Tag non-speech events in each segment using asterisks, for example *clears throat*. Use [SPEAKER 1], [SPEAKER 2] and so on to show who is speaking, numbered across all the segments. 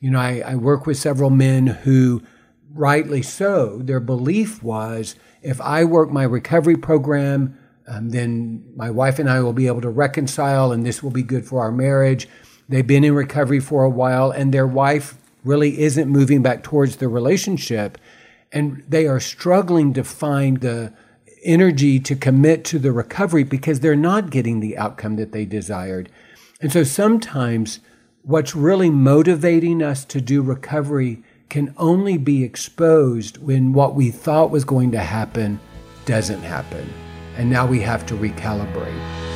[SPEAKER 1] You know, I, I work with several men who, rightly so, their belief was if I work my recovery program, um, then my wife and I will be able to reconcile and this will be good for our marriage. They've been in recovery for a while and their wife really isn't moving back towards the relationship. And they are struggling to find the energy to commit to the recovery because they're not getting the outcome that they desired. And so sometimes what's really motivating us to do recovery can only be exposed when what we thought was going to happen doesn't happen. And now we have to recalibrate.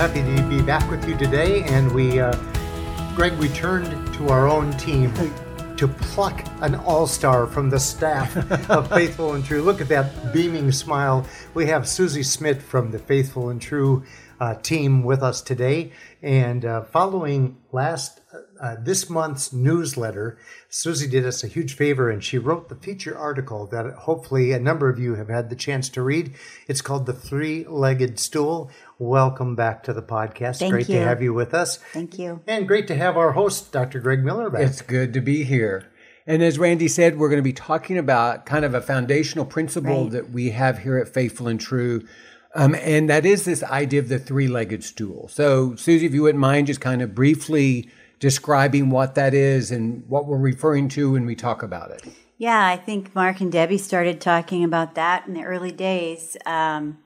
[SPEAKER 2] Happy to be back with you today, and we, uh, Greg, we turned to our own team to pluck an all-star from the staff *laughs* of Faithful and True. Look at that beaming smile. We have Susie Smidt from the Faithful and True uh, team with us today, and uh, following last uh, this month's newsletter, Susie did us a huge favor and she wrote the feature article that hopefully a number of you have had the chance to read. It's called The Three Legged Stool. Welcome back to the podcast.
[SPEAKER 3] Thank
[SPEAKER 2] great
[SPEAKER 3] you.
[SPEAKER 2] to have you with us.
[SPEAKER 3] Thank you.
[SPEAKER 2] And great to have our host, Dr. Greg Miller, back.
[SPEAKER 1] It's good to be here. And as Randy said, we're going to be talking about kind of a foundational principle
[SPEAKER 3] Right.
[SPEAKER 1] that we have here at Faithful and True. Um, and that is this idea of the three legged stool. So, Susie, if you wouldn't mind just kind of briefly describing what that is and what we're referring to when we talk about it.
[SPEAKER 3] Yeah, I think Mark and Debbie started talking about that in the early days. Um,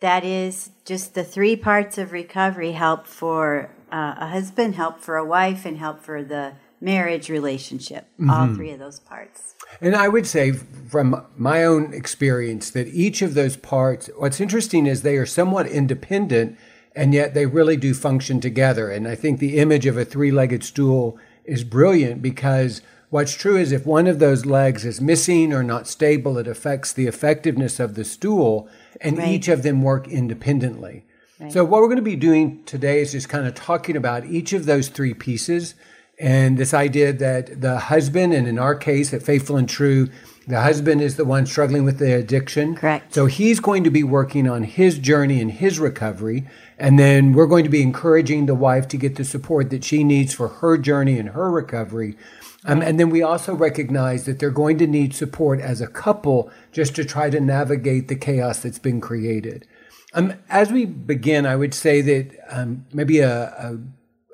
[SPEAKER 3] that is just the three parts of recovery help for uh, a husband, help for a wife, and help for the marriage relationship. All three of those parts.
[SPEAKER 1] And I would say, from my own experience, that each of those parts, what's interesting is they are somewhat independent, and yet they really do function together. And I think the image of a three legged stool is brilliant because what's true is if one of those legs is missing or not stable, it affects the effectiveness of the stool, and
[SPEAKER 3] Right.
[SPEAKER 1] each of them work independently. So, what we're going to be doing today is just kind of talking about each of those three pieces and this idea that the husband, and in our case, at Faithful and True, the husband is the one struggling with the addiction.
[SPEAKER 3] Correct.
[SPEAKER 1] So, he's going to be working on his journey and his recovery. And then we're going to be encouraging the wife to get the support that she needs for her journey and her recovery. Um, and then we also recognize that they're going to need support as a couple just to try to navigate the chaos that's been created. Um, as we begin, I would say that um, maybe a, a,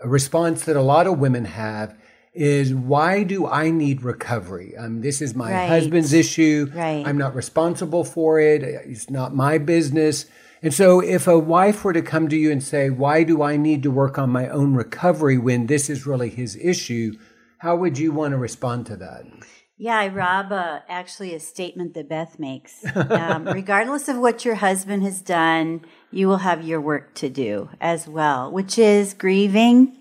[SPEAKER 1] a response that a lot of women have is why do I need recovery? Um, this is my
[SPEAKER 3] Right.
[SPEAKER 1] husband's issue.
[SPEAKER 3] Right.
[SPEAKER 1] I'm not responsible for it. It's not my business. And so, if a wife were to come to you and say, Why do I need to work on my own recovery when this is really his issue? How would you want to respond to that?
[SPEAKER 3] Yeah, I rob uh, actually a statement that Beth makes. Um, *laughs* regardless of what your husband has done, you will have your work to do as well, which is grieving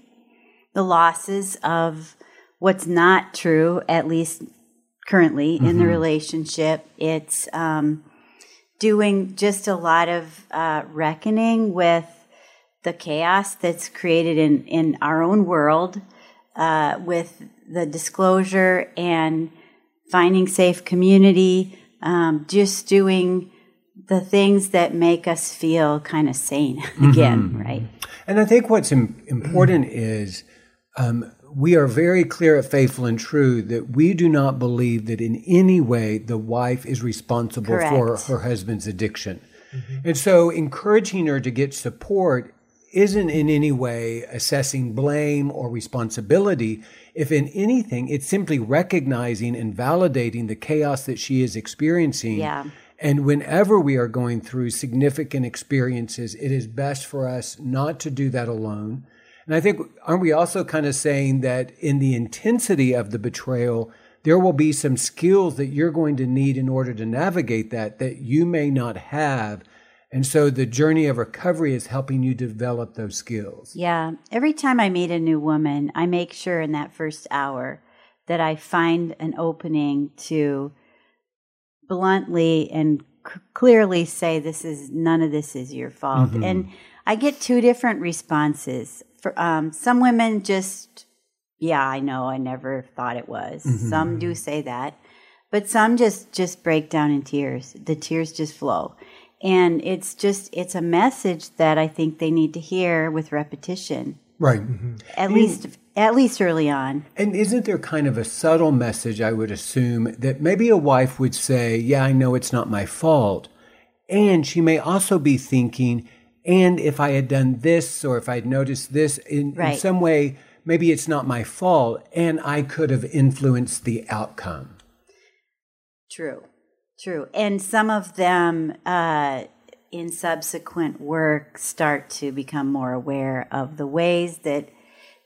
[SPEAKER 3] the losses of what's not true, at least currently in the relationship. It's um, doing just a lot of uh, reckoning with the chaos that's created in, in our own world, uh, with the disclosure and finding safe community, um, just doing the things that make us feel kind of sane *laughs* again, right?
[SPEAKER 1] And I think what's Im- important is um, we are very clear at Faithful and True that we do not believe that in any way the wife is responsible for her husband's addiction. Mm-hmm. And so encouraging her to get support isn't in any way assessing blame or responsibility. If in anything, it's simply recognizing and validating the chaos that she is experiencing.
[SPEAKER 3] Yeah.
[SPEAKER 1] And whenever we are going through significant experiences, it is best for us not to do that alone. And I think, aren't we also kind of saying that in the intensity of the betrayal, there will be some skills that you're going to need in order to navigate that that you may not have. And so the journey of recovery is helping you develop those skills.
[SPEAKER 3] Yeah. Every time I meet a new woman, I make sure in that first hour that I find an opening to bluntly and c- clearly say this is none of this is your fault. Mm-hmm. And I get two different responses. For, um, some women just, yeah, I know, I never thought it was. Some do say that, but some just just break down in tears. The tears just flow, and it's just it's a message that I think they need to hear with repetition,
[SPEAKER 1] Right.
[SPEAKER 3] at least at least early on.
[SPEAKER 1] And isn't there kind of a subtle message, I would assume, that maybe a wife would say, Yeah, I know it's not my fault. And she may also be thinking, And if I had done this or if I'd noticed this in, in some way, maybe it's not my fault and I could have influenced the outcome.
[SPEAKER 3] True, true. And some of them uh, in subsequent work start to become more aware of the ways that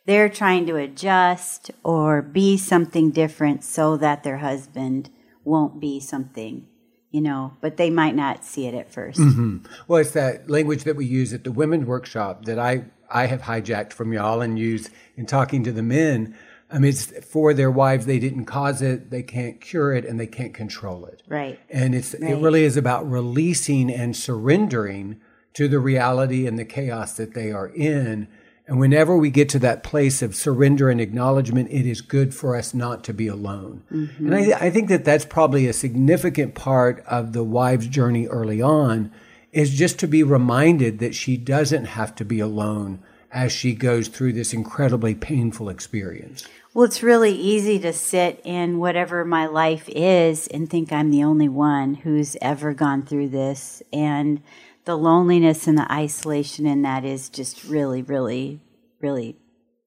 [SPEAKER 3] they're trying to adjust or be something different so that their husband won't be something, you know, but they might not see it at 1st mm-hmm.
[SPEAKER 1] Well, it's that language that we use at the women's workshop that I, I have hijacked from y'all and use in talking to the men. I mean, it's for their wives. They didn't cause it, they can't cure it, and they can't control it.
[SPEAKER 3] Right.
[SPEAKER 1] And it's it really is about releasing and surrendering to the reality and the chaos that they are in. And whenever we get to that place of surrender and acknowledgement, it is good for us not to be alone. Mm-hmm. And I, I think that that's probably a significant part of the wife's journey early on is just to be reminded that she doesn't have to be alone as she goes through this incredibly painful experience.
[SPEAKER 3] Well, it's really easy to sit in whatever my life is and think I'm the only one who's ever gone through this. And the loneliness and the isolation in that is just really, really, really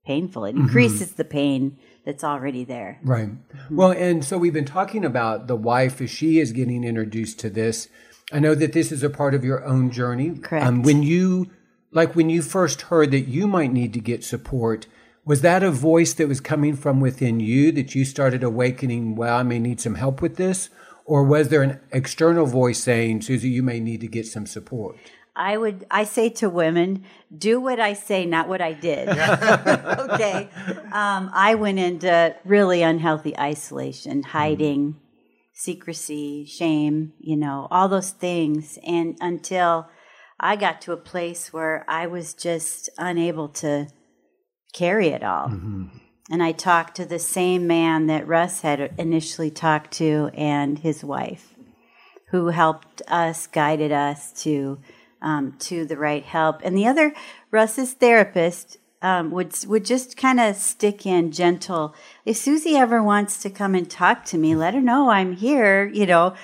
[SPEAKER 3] painful. It mm-hmm. increases the pain that's already there.
[SPEAKER 1] Right. Mm-hmm. Well, and so we've been talking about the wife as she is getting introduced to this. I know that this is a part of your own journey.
[SPEAKER 3] Um, Correct.
[SPEAKER 1] when you, like when you first heard that you might need to get support, was that a voice that was coming from within you that you started awakening, well, I may need some help with this? Or was there an external voice saying, Susie, you may need to get some support?
[SPEAKER 3] I would I say to women, do what I say, not what I did. *laughs* okay. Um, I went into really unhealthy isolation, hiding, secrecy, shame, you know, all those things. And until I got to a place where I was just unable to carry it all. And I talked to the same man that Russ had initially talked to and his wife who helped us, guided us to um, to the right help. And the other, Russ's therapist, um, would would just kind of stick in gentle. If Susie ever wants to come and talk to me, let her know I'm here. You know,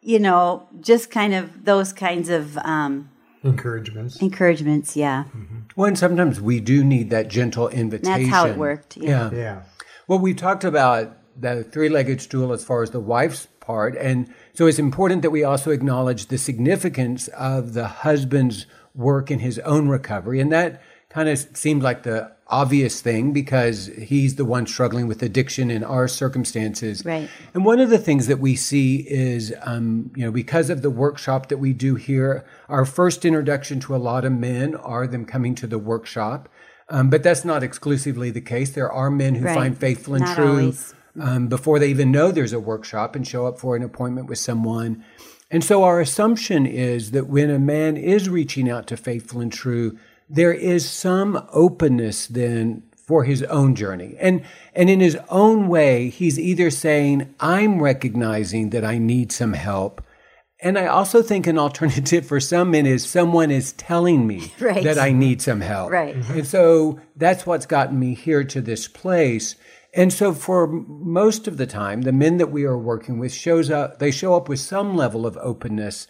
[SPEAKER 3] you know, just kind of those kinds of um, Mm-hmm.
[SPEAKER 2] Encouragements.
[SPEAKER 3] encouragements. Yeah, mm-hmm.
[SPEAKER 1] Well, and sometimes we do need that gentle invitation.
[SPEAKER 3] that's how it worked.
[SPEAKER 1] yeah.
[SPEAKER 2] Yeah.
[SPEAKER 1] Well, we talked about the three legged stool as far as the wife's part. And so it's important that we also acknowledge the significance of the husband's work in his own recovery. And that kind of seemed like the obvious thing because he's the one struggling with addiction in our circumstances.
[SPEAKER 3] Right.
[SPEAKER 1] And one of the things that we see is, um, you know, because of the workshop that we do here, our first introduction to a lot of men are them coming to the workshop. Um, but that's not exclusively the case. There are men who
[SPEAKER 3] Right.
[SPEAKER 1] find faithful and
[SPEAKER 3] Not
[SPEAKER 1] true um, before they even know there's a workshop and show up for an appointment with someone. And so our assumption is that when a man is reaching out to faithful and true, there is some openness then for his own journey. And and in his own way, he's either saying, I'm recognizing that I need some help. And I also think an alternative for some men is someone is telling me *laughs*
[SPEAKER 3] Right.
[SPEAKER 1] that I need some help.
[SPEAKER 3] Right. Mm-hmm.
[SPEAKER 1] And so that's what's gotten me here to this place. And so for most of the time, the men that we are working with shows up, they show up with some level of openness.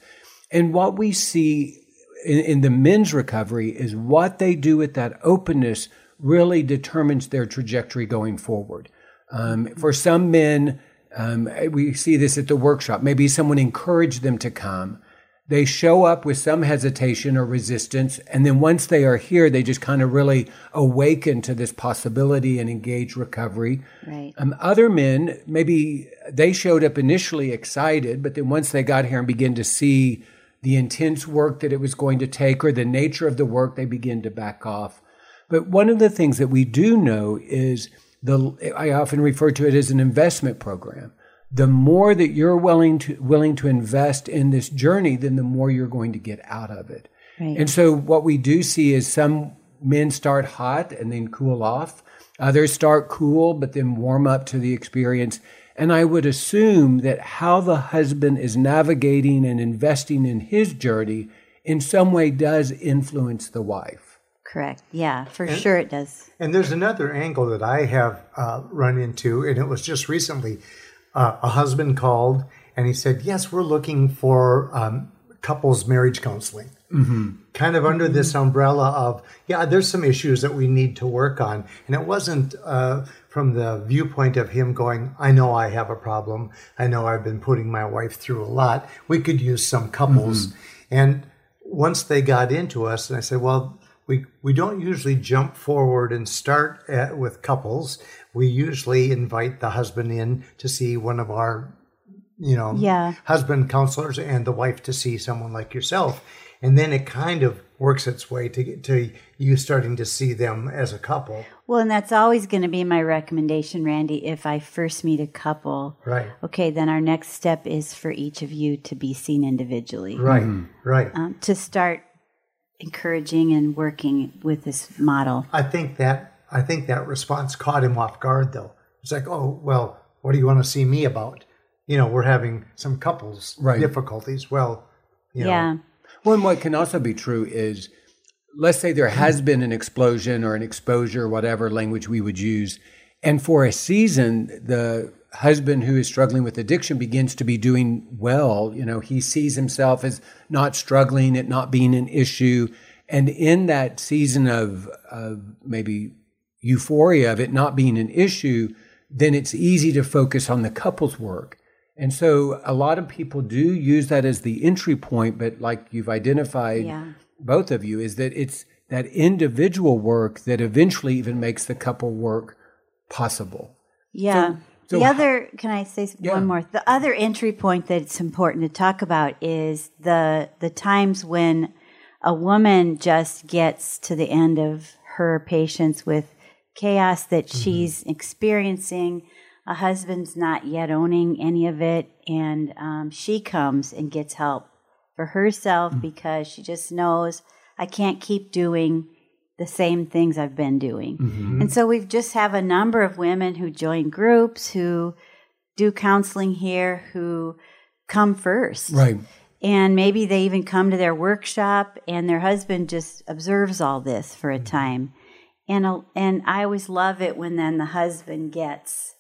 [SPEAKER 1] And what we see in, in the men's recovery is what they do with that openness really determines their trajectory going forward. Um, for some men, um, we see this at the workshop. Maybe someone encouraged them to come. They show up with some hesitation or resistance, and then once they are here, they just kind of really awaken to this possibility and engage recovery.
[SPEAKER 3] Right.
[SPEAKER 1] Um, other men, maybe they showed up initially excited, but then once they got here and began to see the intense work that it was going to take or the nature of the work, they begin to back off. But one of the things that we do know is the I often refer to it as an investment program. The more that you're willing to willing to invest in this journey, then the more you're going to get out of it.
[SPEAKER 3] Right.
[SPEAKER 1] And so what we do see is some men start hot and then cool off. Others start cool, but then warm up to the experience. And I would assume that how the husband is navigating and investing in his journey in some way does influence the wife.
[SPEAKER 3] Correct. Yeah, for and, sure it does.
[SPEAKER 2] And there's another angle that I have uh, run into, and it was just recently. Uh, a husband called and he said, Yes, we're looking for um, couples marriage counseling. Mm-hmm. Kind of under this umbrella of, yeah, there's some issues that we need to work on. And it wasn't uh, from the viewpoint of him going, I know I have a problem. I know I've been putting my wife through a lot. We could use some couples. Mm-hmm. And once they got into us, and I said, well, we, we don't usually jump forward and start at, with couples. We usually invite the husband in to see one of our, you know,
[SPEAKER 3] yeah.
[SPEAKER 2] husband counselors and the wife to see someone like yourself and then it kind of works its way to get to you starting to see them as a couple.
[SPEAKER 3] Well, and that's always going to be my recommendation, Randy. If I first meet a couple,
[SPEAKER 2] right?
[SPEAKER 3] Okay, then our next step is for each of you to be seen individually,
[SPEAKER 2] right? Mm-hmm. Right.
[SPEAKER 3] Um, to start encouraging and working with this model.
[SPEAKER 2] I think that I think that response caught him off guard, though. It's like, oh well, what do you want to see me about? You know, we're having some couples right. difficulties. Well, you know,
[SPEAKER 3] yeah
[SPEAKER 1] well, and what can also be true is, let's say there has been an explosion or an exposure, whatever language we would use, and for a season, the husband who is struggling with addiction begins to be doing well. You know, he sees himself as not struggling, it not being an issue. And in that season of, of maybe euphoria of it not being an issue, then it's easy to focus on the couple's work. And so a lot of people do use that as the entry point, but like you've identified, yeah. both of you, is that it's that individual work that eventually even makes the couple work possible.
[SPEAKER 3] Yeah. So, so the other, can I say yeah. one more? The other entry point that's important to talk about is the the times when a woman just gets to the end of her patience with chaos that mm-hmm. she's experiencing a husband's not yet owning any of it, and um, she comes and gets help for herself mm-hmm. because she just knows I can't keep doing the same things I've been doing. Mm-hmm. And so we just have a number of women who join groups, who do counseling here, who come first.
[SPEAKER 1] Right.
[SPEAKER 3] And maybe they even come to their workshop and their husband just observes all this for a mm-hmm. time. And, and I always love it when then the husband gets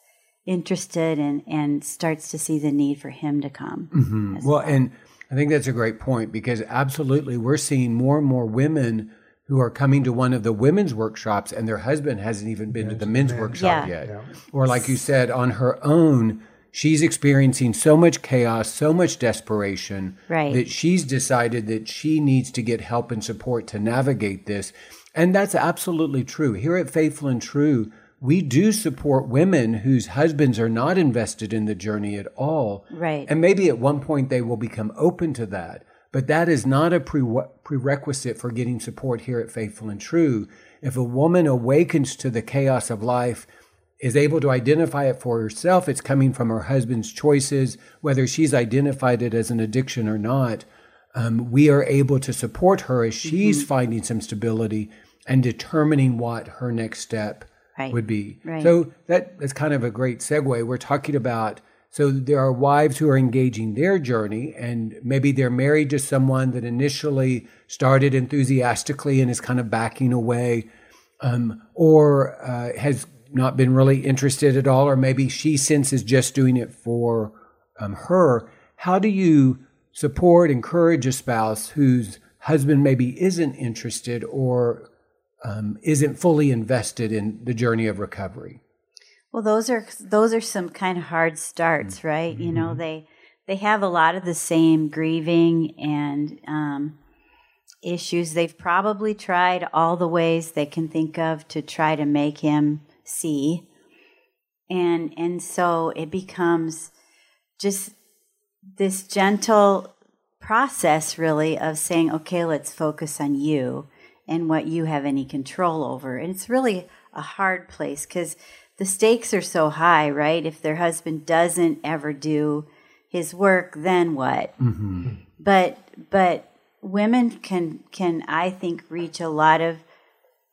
[SPEAKER 3] interested and, and starts to see the need for him to come.
[SPEAKER 1] Mm-hmm. Well, well, and I think that's a great point because absolutely we're seeing more and more women who are coming to one of the women's workshops and their husband hasn't even been to the men's workshop yeah. yet. Yeah. Or, like you said, on her own, she's experiencing so much chaos, so much desperation
[SPEAKER 3] right.
[SPEAKER 1] that she's decided that she needs to get help and support to navigate this. And that's absolutely true. Here at Faithful and True, we do support women whose husbands are not invested in the journey at all.
[SPEAKER 3] Right.
[SPEAKER 1] And maybe at one point they will become open to that. But that is not a pre- prerequisite for getting support here at Faithful and True. If a woman awakens to the chaos of life, is able to identify it for herself, it's coming from her husband's choices, whether she's identified it as an addiction or not. Um, we are able to support her as she's mm-hmm. finding some stability and determining what her next step right. would be.
[SPEAKER 3] Right.
[SPEAKER 1] So that that's kind of a great segue. We're talking about so there are wives who are engaging their journey, and maybe they're married to someone that initially started enthusiastically and is kind of backing away, um, or uh, has not been really interested at all, or maybe she senses just doing it for um, her. How do you support, encourage a spouse whose husband maybe isn't interested or um, isn't fully invested in the journey of recovery.
[SPEAKER 3] Well, those are those are some kind of hard starts, mm-hmm. right? Mm-hmm. You know, mm-hmm. they they have a lot of the same grieving and um, issues. They've probably tried all the ways they can think of to try to make him see, and and so it becomes just this gentle process, really, of saying, okay, let's focus on you and what you have any control over. And it's really a hard place because the stakes are so high, right? If their husband doesn't ever do his work, then what? Mm-hmm. But but women can can I think reach a lot of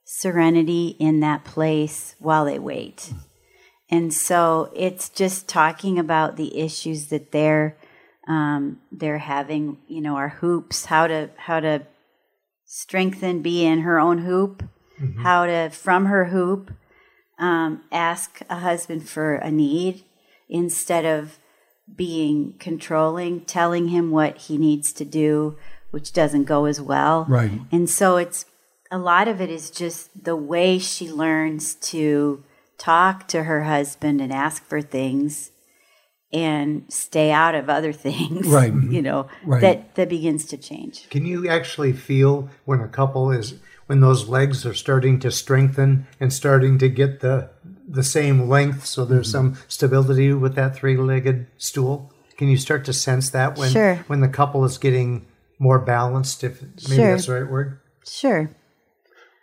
[SPEAKER 3] serenity in that place while they wait. And so it's just talking about the issues that they're um, they're having. You know, our hoops, how to how to strengthen, be in her own hoop, mm-hmm. how to from her hoop um, ask a husband for a need instead of being controlling, telling him what he needs to do, which doesn't go as well.
[SPEAKER 1] Right.
[SPEAKER 3] And so it's a lot of it is just the way she learns to talk to her husband and ask for things and stay out of other *laughs* things
[SPEAKER 1] right
[SPEAKER 3] you know
[SPEAKER 1] right.
[SPEAKER 3] that that begins to change
[SPEAKER 2] can you actually feel when a couple is when those legs are starting to strengthen and starting to get the the same length so there's mm-hmm. some stability with that three-legged stool can you start to sense that when
[SPEAKER 3] sure.
[SPEAKER 2] when the couple is getting more balanced if maybe sure. that's the right word
[SPEAKER 3] sure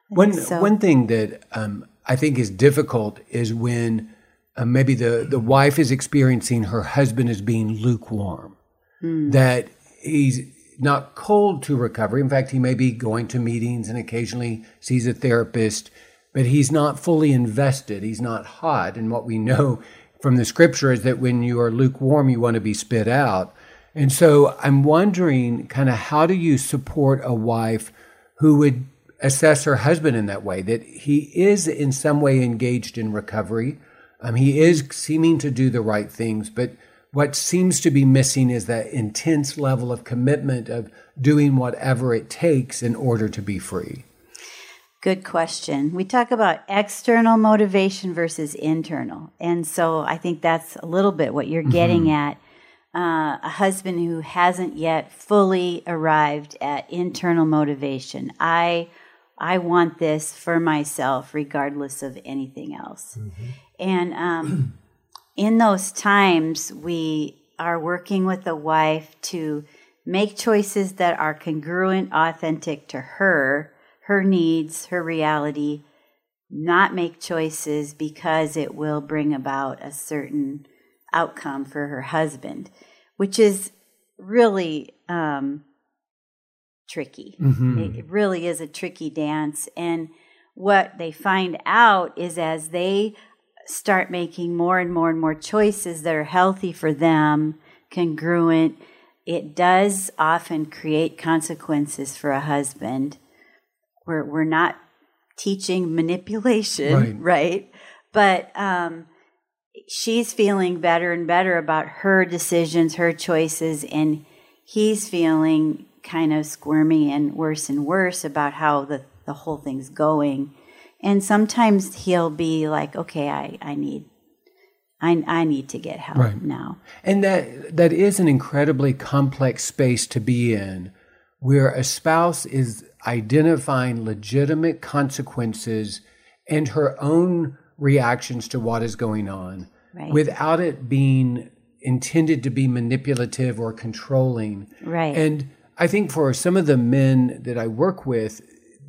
[SPEAKER 1] one so. one thing that um, I think is difficult is when uh, maybe the the wife is experiencing her husband as being lukewarm, mm. that he's not cold to recovery. In fact, he may be going to meetings and occasionally sees a therapist, but he's not fully invested. He's not hot. And what we know from the scripture is that when you are lukewarm, you want to be spit out. And so I'm wondering kind of how do you support a wife who would assess her husband in that way, that he is in some way engaged in recovery. Um, he is seeming to do the right things, but what seems to be missing is that intense level of commitment of doing whatever it takes in order to be free.
[SPEAKER 3] Good question. We talk about external motivation versus internal. And so I think that's a little bit what you're getting mm-hmm. at. Uh, a husband who hasn't yet fully arrived at internal motivation. I I want this for myself, regardless of anything else. Mm-hmm. And um, *clears throat* in those times, we are working with a wife to make choices that are congruent, authentic to her, her needs, her reality, not make choices because it will bring about a certain outcome for her husband, which is really um, tricky. Mm-hmm. It really is a tricky dance. And what they find out is as they start making more and more and more choices that are healthy for them, congruent, it does often create consequences for a husband. We're, we're not teaching manipulation, right? *laughs* right? But um, she's feeling better and better about her decisions, her choices, and he's feeling kind of squirmy and worse and worse about how the, the whole thing's going. And sometimes he'll be like, okay, I, I need I, I need to get help right. now.
[SPEAKER 1] And that that is an incredibly complex space to be in where a spouse is identifying legitimate consequences and her own reactions to what is going on right. without it being intended to be manipulative or controlling.
[SPEAKER 3] Right.
[SPEAKER 1] And I think for some of the men that I work with,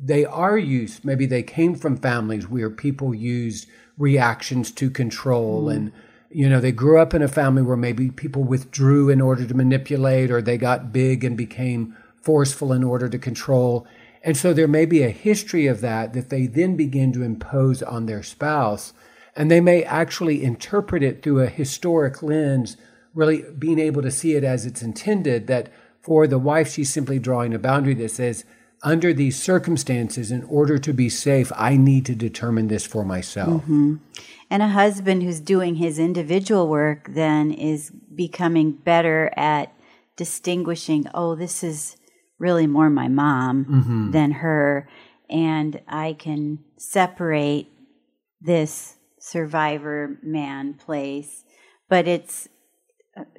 [SPEAKER 1] they are used. Maybe they came from families where people used reactions to control mm. and you know they grew up in a family where maybe people withdrew in order to manipulate or they got big and became forceful in order to control and so there may be a history of that that they then begin to impose on their spouse and they may actually interpret it through a historic lens really being able to see it as it's intended that for the wife, she's simply drawing a boundary that says, under these circumstances, in order to be safe, I need to determine this for myself.
[SPEAKER 3] Mm-hmm. And a husband who's doing his individual work then is becoming better at distinguishing, oh, this is really more my mom mm-hmm. than her. And I can separate this survivor man place, but it's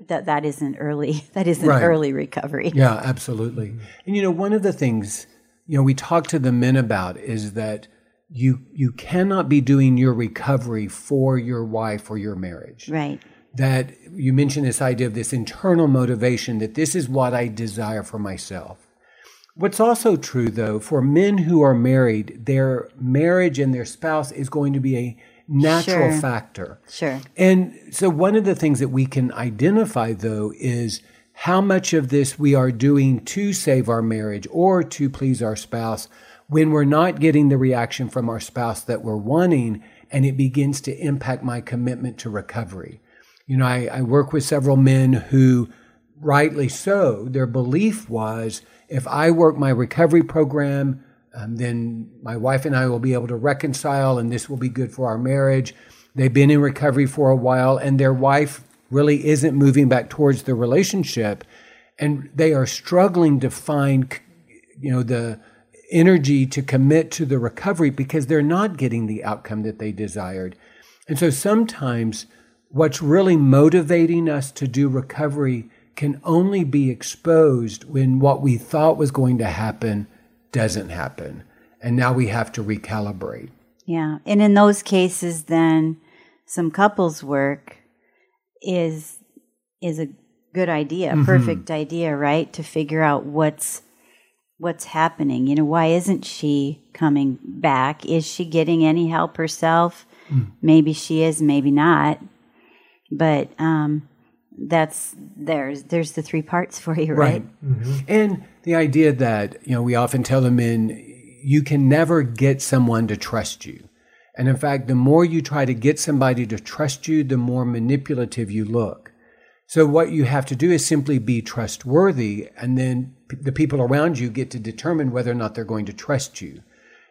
[SPEAKER 3] that that isn't early *laughs* that isn't right. early recovery.
[SPEAKER 1] Yeah absolutely. And you know one of the things you know we talk to the men about is that you you cannot be doing your recovery for your wife or your marriage.
[SPEAKER 3] Right.
[SPEAKER 1] That you mentioned this idea of this internal motivation that this is what i desire for myself. What's also true though for men who are married their marriage and their spouse is going to be a natural
[SPEAKER 3] sure.
[SPEAKER 1] factor.
[SPEAKER 3] Sure.
[SPEAKER 1] And so one of the things that we can identify though is how much of this we are doing to save our marriage or to please our spouse when we're not getting the reaction from our spouse that we're wanting, and it begins to impact my commitment to recovery. You know, I, I work with several men who, rightly so, their belief was if I work my recovery program, um, then my wife and I will be able to reconcile and this will be good for our marriage. They've been in recovery for a while and their wife really isn't moving back towards the relationship and they are struggling to find you know the energy to commit to the recovery because they're not getting the outcome that they desired. And so sometimes what's really motivating us to do recovery can only be exposed when what we thought was going to happen doesn't happen. And now we have to recalibrate.
[SPEAKER 3] Yeah. And in those cases, then some couples work is is a good idea, a mm-hmm. perfect idea, right? To figure out what's what's happening. You know, why isn't she coming back? Is she getting any help herself? Mm. Maybe she is, maybe not. But um, that's there's there's the three parts for you, right? right.
[SPEAKER 1] Mm-hmm. And the idea that you know we often tell the men you can never get someone to trust you. And in fact, the more you try to get somebody to trust you, the more manipulative you look. So what you have to do is simply be trustworthy, and then p- the people around you get to determine whether or not they're going to trust you.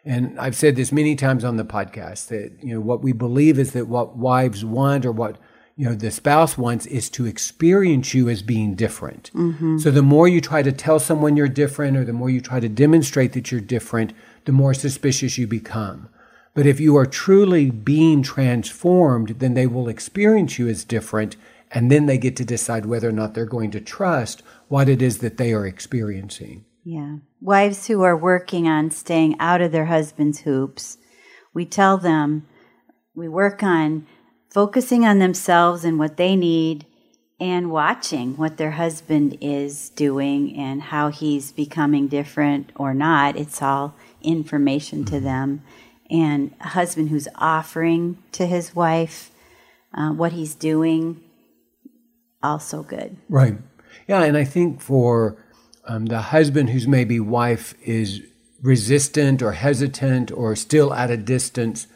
[SPEAKER 1] And I've said this many times on the podcast that you know what we believe is that what wives want or what you know the spouse wants is to experience you as being different. Mm-hmm. so the more you try to tell someone you're different or the more you try to demonstrate that you're different the more suspicious you become. But if you are truly being transformed then they will experience you as different and then they get to decide whether or not they're going to trust what it is that they are experiencing.
[SPEAKER 3] Yeah. Wives who are working on staying out of their husband's hoops we tell them we work on focusing on themselves and what they need and watching what their husband is doing and how he's becoming different or not. It's all information to them. And a husband who's offering to his wife uh, what he's doing, also good.
[SPEAKER 1] Right. Yeah. And I think for um, the husband whose maybe wife is resistant or hesitant or still at a distance,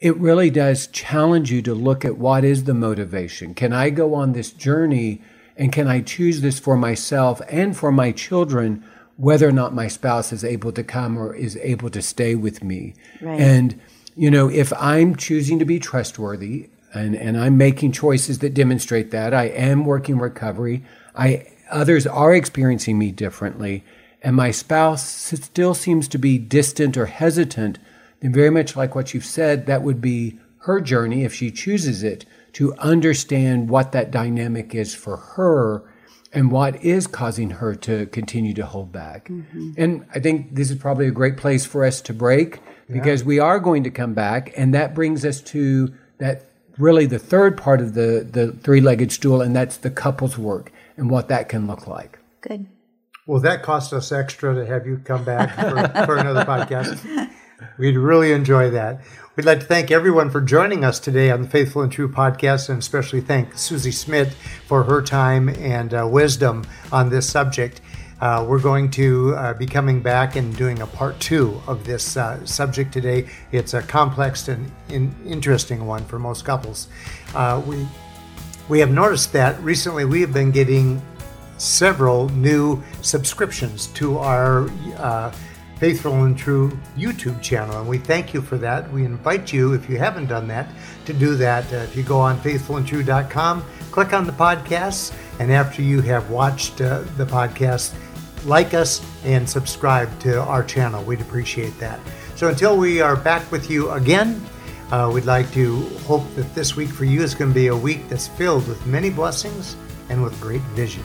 [SPEAKER 1] it really does challenge you to look at what is the motivation. Can I go on this journey and can I choose this for myself and for my children, whether or not my spouse is able to come or is able to stay with me? Right. And, you know, if I'm choosing to be trustworthy and, and I'm making choices that demonstrate that, I am working recovery, I others are experiencing me differently, and my spouse still seems to be distant or hesitant then very much like what you've said, that would be her journey if she chooses it to understand what that dynamic is for her and what is causing her to continue to hold back. Mm-hmm. And I think this is probably a great place for us to break because yeah. we are going to come back and that brings us to that really the third part of the the three-legged stool and that's the couples work and what that can look like.
[SPEAKER 3] Good.
[SPEAKER 2] Well, that cost us extra to have you come back for, for another *laughs* podcast. We'd really enjoy that. We'd like to thank everyone for joining us today on the Faithful and True podcast, and especially thank Susie Smidt for her time and uh, wisdom on this subject. Uh, we're going to uh, be coming back and doing a part two of this uh, subject today. It's a complex and in- interesting one for most couples. Uh, we we have noticed that recently we have been getting several new subscriptions to our uh, Faithful and True YouTube channel. And we thank you for that. We invite you, if you haven't done that, to do that. Uh, if you go on faithfulandtrue.com, click on the podcasts, and after you have watched uh, the podcast, like us and subscribe to our channel. We'd appreciate that. So until we are back with you again, uh, we'd like to hope that this week for you is going to be a week that's filled with many blessings and with great vision.